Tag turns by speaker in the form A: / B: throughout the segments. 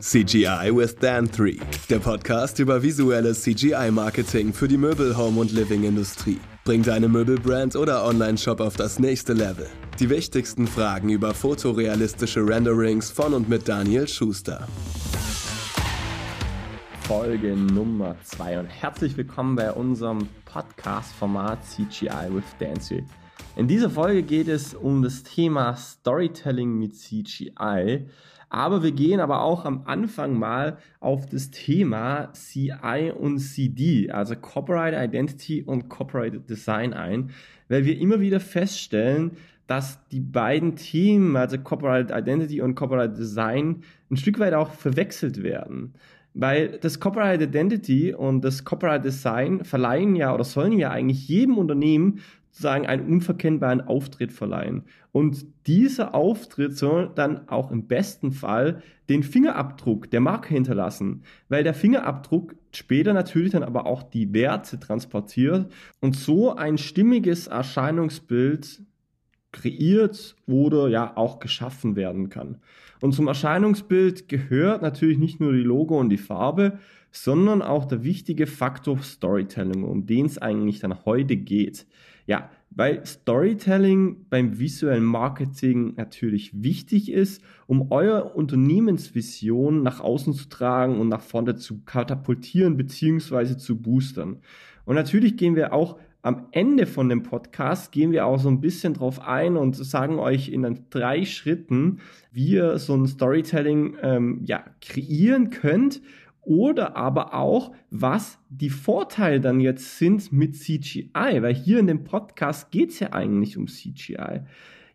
A: CGI with Dan 3, der Podcast über visuelles CGI-Marketing für die Möbel-, Home- und Living-Industrie. Bringt deine Möbelbrand oder Online-Shop auf das nächste Level. Die wichtigsten Fragen über fotorealistische Renderings von und mit Daniel Schuster.
B: Folge Nummer 2 und herzlich willkommen bei unserem Podcast-Format CGI with Dan 3. In dieser Folge geht es um das Thema Storytelling mit CGI. Aber wir gehen aber auch am Anfang mal auf das Thema CI und CD, also Copyright Identity und Copyright Design ein, weil wir immer wieder feststellen, dass die beiden Themen, also Copyright Identity und Copyright Design, ein Stück weit auch verwechselt werden. Weil das Copyright Identity und das Copyright Design verleihen ja oder sollen ja eigentlich jedem Unternehmen sozusagen einen unverkennbaren Auftritt verleihen. Und dieser Auftritt soll dann auch im besten Fall den Fingerabdruck der Marke hinterlassen, weil der Fingerabdruck später natürlich dann aber auch die Werte transportiert und so ein stimmiges Erscheinungsbild kreiert oder ja auch geschaffen werden kann. Und zum Erscheinungsbild gehört natürlich nicht nur die Logo und die Farbe, sondern auch der wichtige Faktor Storytelling, um den es eigentlich dann heute geht. Ja, weil Storytelling beim visuellen Marketing natürlich wichtig ist, um euer Unternehmensvision nach außen zu tragen und nach vorne zu katapultieren bzw. zu boostern. Und natürlich gehen wir auch am Ende von dem Podcast gehen wir auch so ein bisschen drauf ein und sagen euch in drei Schritten, wie ihr so ein Storytelling ähm, ja, kreieren könnt oder aber auch, was die Vorteile dann jetzt sind mit CGI, weil hier in dem Podcast geht es ja eigentlich um CGI.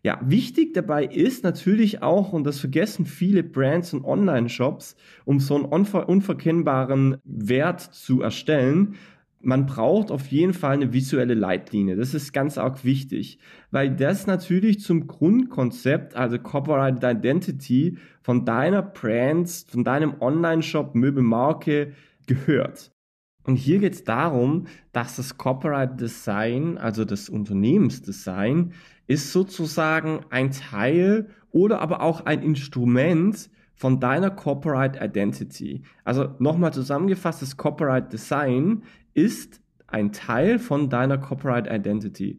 B: Ja, wichtig dabei ist natürlich auch, und das vergessen viele Brands und Online-Shops, um so einen unver unverkennbaren Wert zu erstellen, man braucht auf jeden Fall eine visuelle Leitlinie. Das ist ganz arg wichtig, weil das natürlich zum Grundkonzept, also Corporate Identity von deiner Brand, von deinem Online-Shop, Möbelmarke gehört. Und hier geht es darum, dass das Corporate Design, also das Unternehmensdesign, ist sozusagen ein Teil oder aber auch ein Instrument von deiner Corporate Identity. Also nochmal zusammengefasst, das Corporate Design ist ein Teil von deiner Corporate Identity.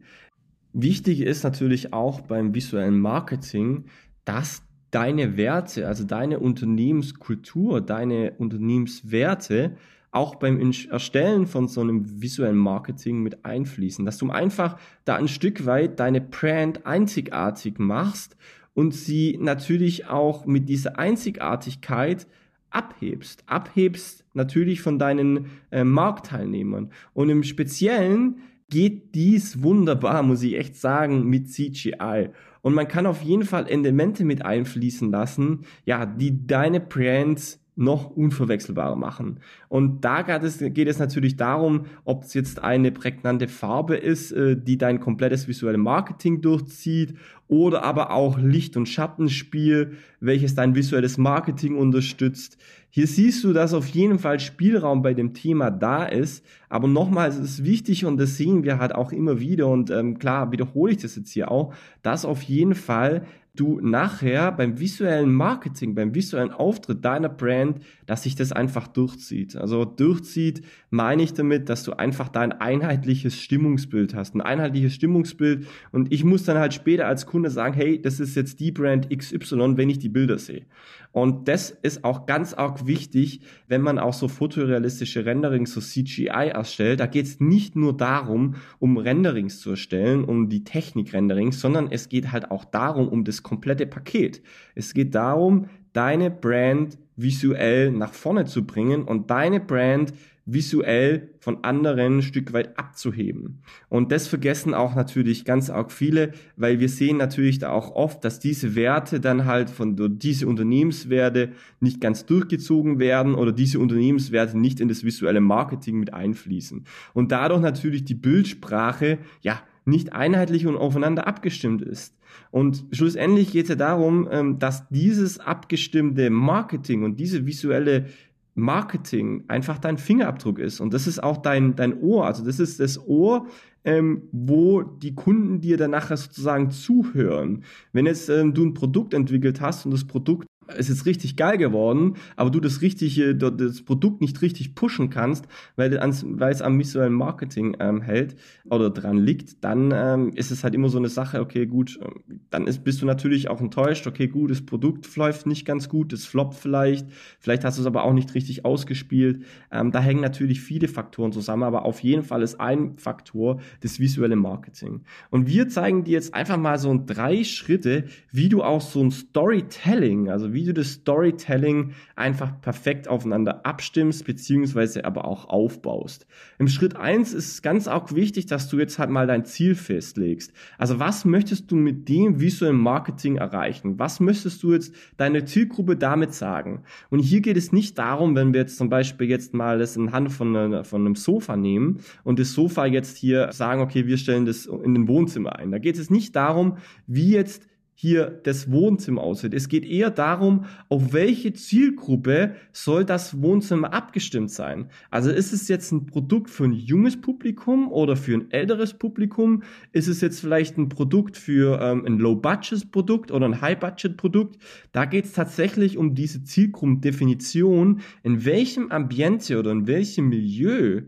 B: Wichtig ist natürlich auch beim visuellen Marketing, dass deine Werte, also deine Unternehmenskultur, deine Unternehmenswerte auch beim Erstellen von so einem visuellen Marketing mit einfließen, dass du einfach da ein Stück weit deine Brand einzigartig machst und sie natürlich auch mit dieser Einzigartigkeit abhebst. Abhebst natürlich von deinen äh, Marktteilnehmern. Und im Speziellen geht dies wunderbar, muss ich echt sagen, mit CGI. Und man kann auf jeden Fall Elemente mit einfließen lassen, ja, die deine Brands noch unverwechselbarer machen. Und da geht es, geht es natürlich darum, ob es jetzt eine prägnante Farbe ist, äh, die dein komplettes visuelle Marketing durchzieht, oder aber auch Licht- und Schattenspiel, welches dein visuelles Marketing unterstützt. Hier siehst du, dass auf jeden Fall Spielraum bei dem Thema da ist. Aber nochmals, es ist wichtig und das sehen wir halt auch immer wieder und ähm, klar wiederhole ich das jetzt hier auch, dass auf jeden Fall du nachher beim visuellen Marketing, beim visuellen Auftritt deiner Brand, dass sich das einfach durchzieht. Also durchzieht meine ich damit, dass du einfach dein einheitliches Stimmungsbild hast, ein einheitliches Stimmungsbild und ich muss dann halt später als Kunde sagen, hey, das ist jetzt die Brand XY, wenn ich die Bilder sehe. Und das ist auch ganz arg wichtig, wenn man auch so fotorealistische Renderings, so CGI erstellt. Da geht es nicht nur darum, um Renderings zu erstellen, um die Technik-Renderings, sondern es geht halt auch darum, um das komplette Paket. Es geht darum, deine Brand visuell nach vorne zu bringen und deine Brand visuell von anderen ein Stück weit abzuheben. Und das vergessen auch natürlich ganz arg viele, weil wir sehen natürlich da auch oft, dass diese Werte dann halt von diese Unternehmenswerte nicht ganz durchgezogen werden oder diese Unternehmenswerte nicht in das visuelle Marketing mit einfließen. Und dadurch natürlich die Bildsprache, ja, nicht einheitlich und aufeinander abgestimmt ist. Und schlussendlich geht es ja darum, ähm, dass dieses abgestimmte Marketing und diese visuelle Marketing einfach dein Fingerabdruck ist. Und das ist auch dein, dein Ohr. Also das ist das Ohr, ähm, wo die Kunden dir dann nachher sozusagen zuhören. Wenn jetzt ähm, du ein Produkt entwickelt hast und das Produkt ist jetzt richtig geil geworden, aber du das richtige, das Produkt nicht richtig pushen kannst, weil, weil es am visuellen Marketing ähm, hält oder dran liegt, dann ähm, ist es halt immer so eine Sache, okay, gut, ähm, dann ist, bist du natürlich auch enttäuscht, okay, gut, das Produkt läuft nicht ganz gut, es floppt vielleicht, vielleicht hast du es aber auch nicht richtig ausgespielt. Ähm, da hängen natürlich viele Faktoren zusammen, aber auf jeden Fall ist ein Faktor das visuelle Marketing. Und wir zeigen dir jetzt einfach mal so drei Schritte, wie du auch so ein Storytelling, also wie du das Storytelling einfach perfekt aufeinander abstimmst, beziehungsweise aber auch aufbaust. Im Schritt eins ist es ganz auch wichtig, dass du jetzt halt mal dein Ziel festlegst. Also was möchtest du mit dem visuellen Marketing erreichen? Was möchtest du jetzt deine Zielgruppe damit sagen? Und hier geht es nicht darum, wenn wir jetzt zum Beispiel jetzt mal das in Hand von, von einem Sofa nehmen und das Sofa jetzt hier sagen, okay, wir stellen das in den Wohnzimmer ein. Da geht es nicht darum, wie jetzt hier das Wohnzimmer aussieht. Es geht eher darum, auf welche Zielgruppe soll das Wohnzimmer abgestimmt sein. Also ist es jetzt ein Produkt für ein junges Publikum oder für ein älteres Publikum? Ist es jetzt vielleicht ein Produkt für ähm, ein Low-Budget-Produkt oder ein High-Budget-Produkt? Da geht es tatsächlich um diese Zielgruppendefinition, in welchem Ambiente oder in welchem Milieu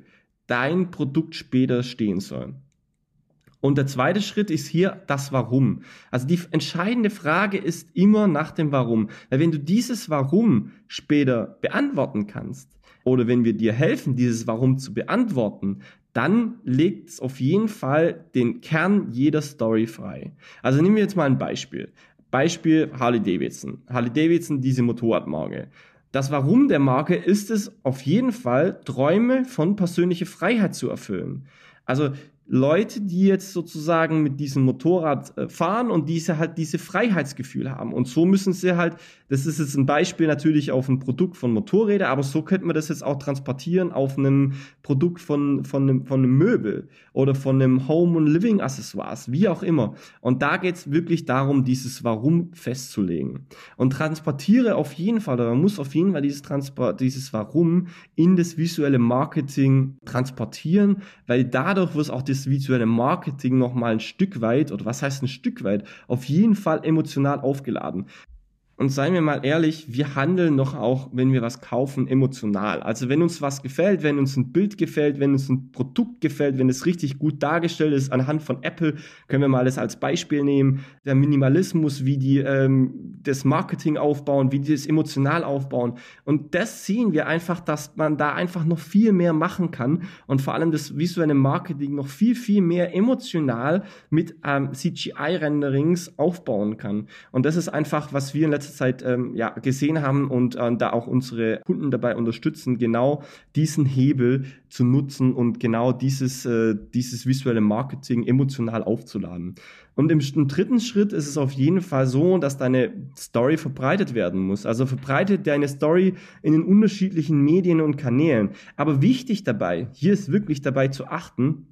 B: dein Produkt später stehen soll. Und der zweite Schritt ist hier das Warum. Also die entscheidende Frage ist immer nach dem Warum. Weil wenn du dieses Warum später beantworten kannst oder wenn wir dir helfen, dieses Warum zu beantworten, dann legt es auf jeden Fall den Kern jeder Story frei. Also nehmen wir jetzt mal ein Beispiel. Beispiel Harley Davidson. Harley Davidson, diese Motorradmarke. Das Warum der Marke ist es auf jeden Fall, Träume von persönlicher Freiheit zu erfüllen. Also Leute, die jetzt sozusagen mit diesem Motorrad äh, fahren und diese halt diese Freiheitsgefühl haben. Und so müssen sie halt, das ist jetzt ein Beispiel natürlich auf ein Produkt von Motorrädern, aber so könnte man das jetzt auch transportieren auf einem Produkt von, von, einem, von einem Möbel oder von einem Home- und Living-Accessoires, wie auch immer. Und da geht es wirklich darum, dieses Warum festzulegen. Und transportiere auf jeden Fall, oder man muss auf jeden Fall dieses, Transport, dieses Warum in das visuelle Marketing transportieren, weil dadurch wird auch das das visuelle Marketing nochmal ein Stück weit, oder was heißt ein Stück weit, auf jeden Fall emotional aufgeladen. Und seien wir mal ehrlich, wir handeln noch auch, wenn wir was kaufen, emotional. Also wenn uns was gefällt, wenn uns ein Bild gefällt, wenn uns ein Produkt gefällt, wenn es richtig gut dargestellt ist, anhand von Apple, können wir mal das als Beispiel nehmen. Der Minimalismus, wie die ähm, das Marketing aufbauen, wie die das emotional aufbauen. Und das sehen wir einfach, dass man da einfach noch viel mehr machen kann und vor allem das visuelle Marketing noch viel, viel mehr emotional mit ähm, CGI-Renderings aufbauen kann. Und das ist einfach, was wir in letzter letzter Zeit ähm, ja, gesehen haben und äh, da auch unsere Kunden dabei unterstützen, genau diesen Hebel zu nutzen und genau dieses, äh, dieses visuelle Marketing emotional aufzuladen. Und im, im, dritten Schritt ist es auf jeden Fall so, dass deine Story verbreitet werden muss. Also verbreitet deine Story in den unterschiedlichen Medien und Kanälen. Aber wichtig dabei, hier ist wirklich dabei zu achten,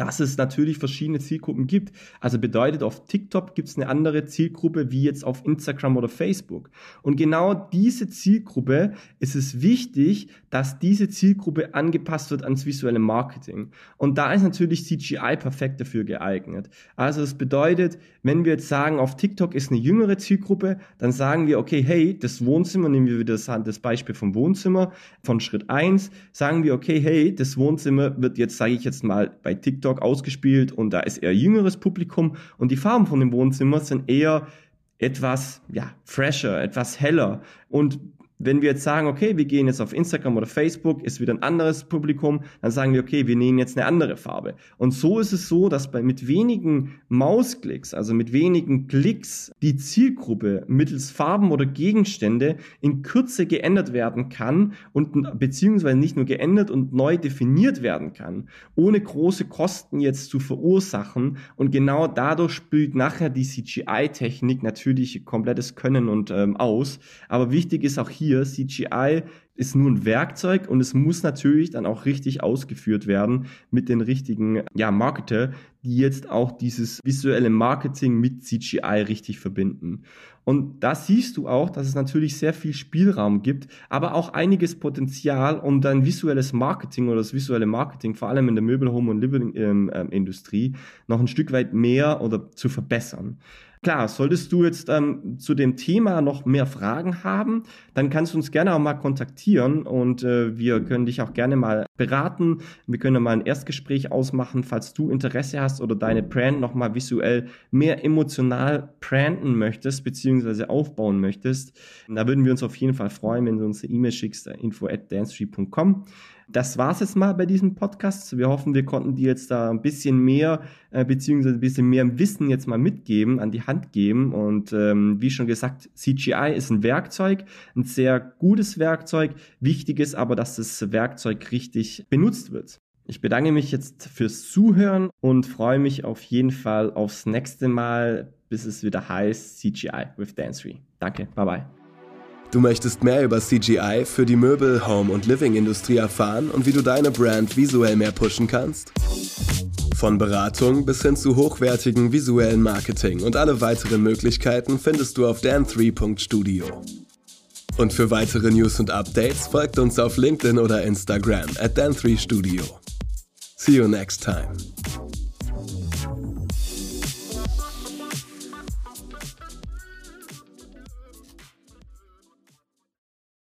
B: dass es natürlich verschiedene Zielgruppen gibt. Also bedeutet, auf TikTok gibt es eine andere Zielgruppe wie jetzt auf Instagram oder Facebook. Und genau diese Zielgruppe ist es wichtig, dass diese Zielgruppe angepasst wird ans visuelle Marketing. Und da ist natürlich CGI perfekt dafür geeignet. Also es bedeutet, wenn wir jetzt sagen, auf TikTok ist eine jüngere Zielgruppe, dann sagen wir, okay, hey, das Wohnzimmer, nehmen wir wieder das, Beispiel vom Wohnzimmer, von Schritt eins, sagen wir, okay, hey, das Wohnzimmer wird jetzt, sage ich jetzt mal, bei TikTok TikTok ausgespielt und da ist eher jüngeres Publikum und die Farben von dem Wohnzimmer sind eher etwas ja, fresher, etwas heller und wenn wir jetzt sagen, okay, wir gehen jetzt auf Instagram oder Facebook, ist wieder ein anderes Publikum, dann sagen wir, okay, wir nehmen jetzt eine andere Farbe. Und so ist es so, dass bei mit wenigen Mausklicks, also mit wenigen Klicks, die Zielgruppe mittels Farben oder Gegenstände in Kürze geändert werden kann und beziehungsweise nicht nur geändert und neu definiert werden kann, ohne große Kosten jetzt zu verursachen. Und genau dadurch spielt nachher die CGI-Technik natürlich komplettes Können und ähm, aus. Aber wichtig ist auch hier, hier CGI ist nur ein Werkzeug und es muss natürlich dann auch richtig ausgeführt werden mit den richtigen ja, Marketer, die jetzt auch dieses visuelle Marketing mit CGI richtig verbinden. Und da siehst du auch, dass es natürlich sehr viel Spielraum gibt, aber auch einiges Potenzial, um dein visuelles Marketing oder das visuelle Marketing, vor allem in der Möbel, Home und Living ähm, ähm, Industrie, noch ein Stück weit mehr oder zu verbessern. Klar, solltest du jetzt ähm, zu dem Thema noch mehr Fragen haben, dann kannst du uns gerne auch mal kontaktieren und äh, wir können dich auch gerne mal beraten. Wir können mal ein Erstgespräch ausmachen, falls du Interesse hast oder deine Brand noch mal visuell mehr emotional branden möchtest beziehungsweise aufbauen möchtest. Da würden wir uns auf jeden Fall freuen, wenn du uns eine E-Mail schickst, info at dancetree.com das war es jetzt mal bei diesem Podcast. Wir hoffen, wir konnten dir jetzt da ein bisschen mehr, äh, beziehungsweise ein bisschen mehr Wissen jetzt mal mitgeben, an die Hand geben. Und ähm, wie schon gesagt, CGI ist ein Werkzeug, ein sehr gutes Werkzeug. Wichtig ist aber, dass das Werkzeug richtig benutzt wird. Ich bedanke mich jetzt fürs Zuhören und freue mich auf jeden Fall aufs nächste Mal, bis es wieder heißt CGI with Dancery. Danke, bye bye.
A: Du möchtest mehr über CGI für die Möbel-, Home- und Living-Industrie erfahren und wie du deine Brand visuell mehr pushen kannst? Von Beratung bis hin zu hochwertigen visuellen Marketing und alle weiteren Möglichkeiten findest du auf dan3.studio. Und für weitere News und Updates folgt uns auf LinkedIn oder Instagram at dan3studio. See you next time.